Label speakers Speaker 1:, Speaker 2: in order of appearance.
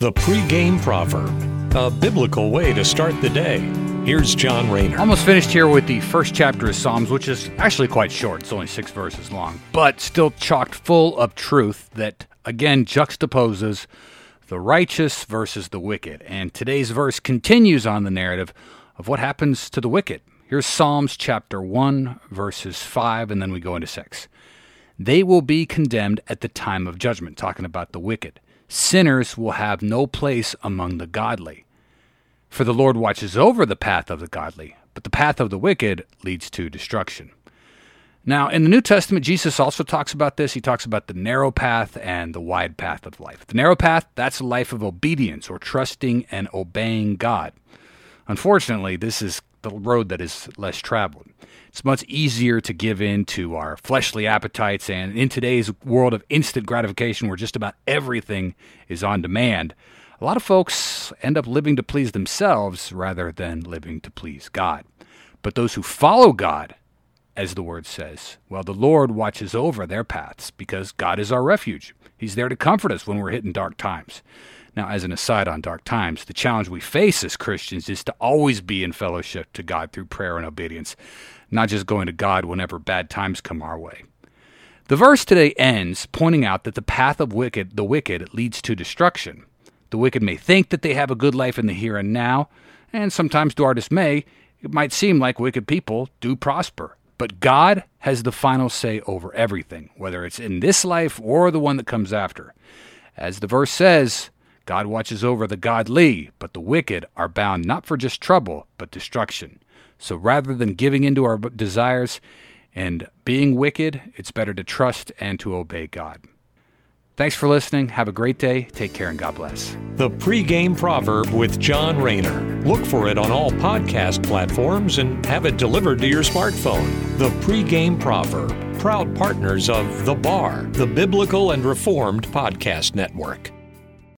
Speaker 1: The pregame proverb, a biblical way to start the day. Here's John Rayner.
Speaker 2: Almost finished here with the first chapter of Psalms, which is actually quite short. It's only six verses long, but still chocked full of truth that, again, juxtaposes the righteous versus the wicked. And today's verse continues on the narrative of what happens to the wicked. Here's Psalms chapter 1, verses 5, and then we go into 6. They will be condemned at the time of judgment, talking about the wicked sinners will have no place among the godly. For the Lord watches over the path of the godly, but the path of the wicked leads to destruction. Now, in the New Testament, Jesus also talks about this. He talks about the narrow path and the wide path of life. The narrow path, that's a life of obedience or trusting and obeying God. Unfortunately, this is the road that is less traveled. It's much easier to give in to our fleshly appetites, and in today's world of instant gratification, where just about everything is on demand, a lot of folks end up living to please themselves rather than living to please God. But those who follow God, as the word says, well, the Lord watches over their paths because God is our refuge. He's there to comfort us when we're hit in dark times. Now, as an aside on dark times, the challenge we face as Christians is to always be in fellowship to God through prayer and obedience, not just going to God whenever bad times come our way. The verse today ends pointing out that the path of wicked, the wicked leads to destruction. The wicked may think that they have a good life in the here and now, and sometimes to our dismay, it might seem like wicked people do prosper. But God has the final say over everything, whether it's in this life or the one that comes after. As the verse says, God watches over the godly, but the wicked are bound not for just trouble, but destruction. So rather than giving into our desires and being wicked, it's better to trust and to obey God. Thanks for listening. Have a great day. Take care and God bless.
Speaker 1: The pregame proverb with John Rayner. Look for it on all podcast platforms and have it delivered to your smartphone. The pregame proverb, proud partners of The Bar, the Biblical and Reformed Podcast Network.